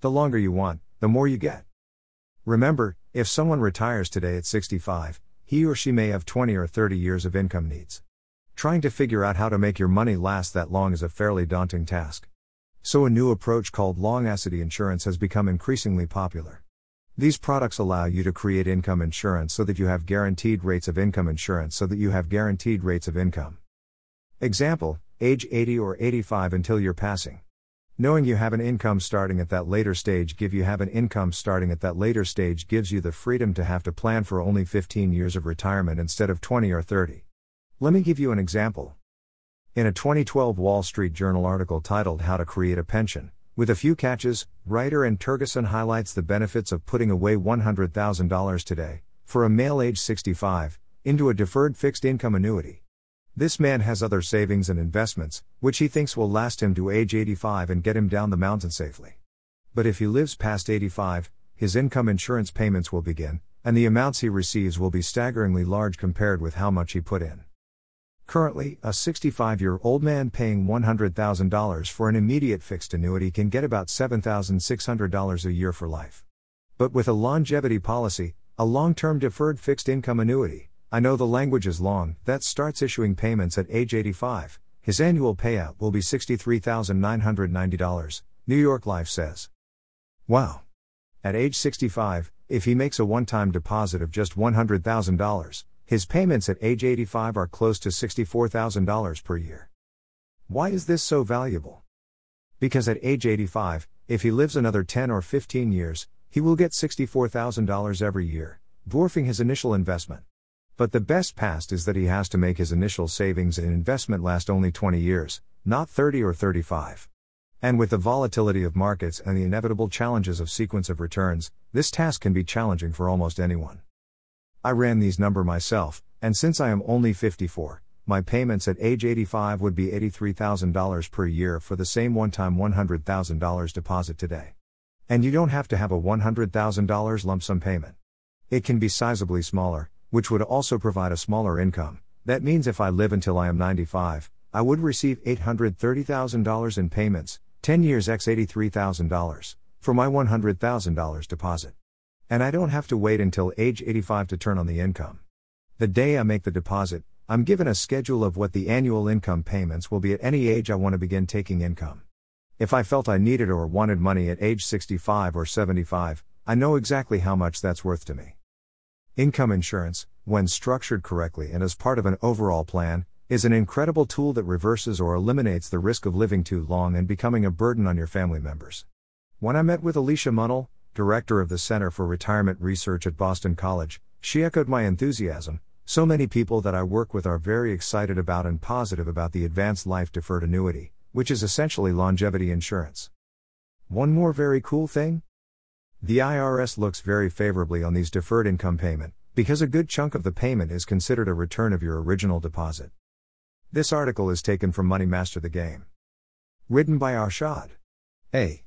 The longer you want, the more you get. Remember, if someone retires today at 65, he or she may have 20 or 30 years of income needs. Trying to figure out how to make your money last that long is a fairly daunting task. So, a new approach called longevity insurance has become increasingly popular. These products allow you to create income insurance so that you have guaranteed rates of income insurance so that you have guaranteed rates of income. Example, age 80 or 85 until you're passing. Knowing you have an income starting at that later stage give you have an income starting at that later stage gives you the freedom to have to plan for only 15 years of retirement instead of 20 or 30. Let me give you an example. In a 2012 Wall Street Journal article titled How to Create a Pension, with a few catches, writer Anne Tergesen highlights the benefits of putting away $100,000 today, for a male age 65, into a deferred fixed income annuity. This man has other savings and investments, which he thinks will last him to age 85 and get him down the mountain safely. But if he lives past 85, his income insurance payments will begin, and the amounts he receives will be staggeringly large compared with how much he put in. Currently, a 65 year old man paying $100,000 for an immediate fixed annuity can get about $7,600 a year for life. But with a longevity policy, a long term deferred fixed income annuity, I know the language is long, that starts issuing payments at age 85, his annual payout will be $63,990, New York Life says. Wow! At age 65, if he makes a one time deposit of just $100,000, his payments at age 85 are close to $64,000 per year. Why is this so valuable? Because at age 85, if he lives another 10 or 15 years, he will get $64,000 every year, dwarfing his initial investment. But the best past is that he has to make his initial savings and investment last only 20 years, not 30 or 35. And with the volatility of markets and the inevitable challenges of sequence of returns, this task can be challenging for almost anyone. I ran these number myself, and since I am only 54, my payments at age 85 would be $83,000 per year for the same one time $100,000 deposit today. And you don't have to have a $100,000 lump sum payment. It can be sizably smaller, which would also provide a smaller income. That means if I live until I am 95, I would receive $830,000 in payments, 10 years x $83,000, for my $100,000 deposit. And I don't have to wait until age 85 to turn on the income. The day I make the deposit, I'm given a schedule of what the annual income payments will be at any age I want to begin taking income. If I felt I needed or wanted money at age 65 or 75, I know exactly how much that's worth to me. Income insurance, when structured correctly and as part of an overall plan, is an incredible tool that reverses or eliminates the risk of living too long and becoming a burden on your family members. When I met with Alicia Munnell, director of the Center for Retirement Research at Boston College, she echoed my enthusiasm. So many people that I work with are very excited about and positive about the advanced life deferred annuity, which is essentially longevity insurance. One more very cool thing? The IRS looks very favorably on these deferred income payment because a good chunk of the payment is considered a return of your original deposit. This article is taken from Money Master the Game. Written by Arshad. A.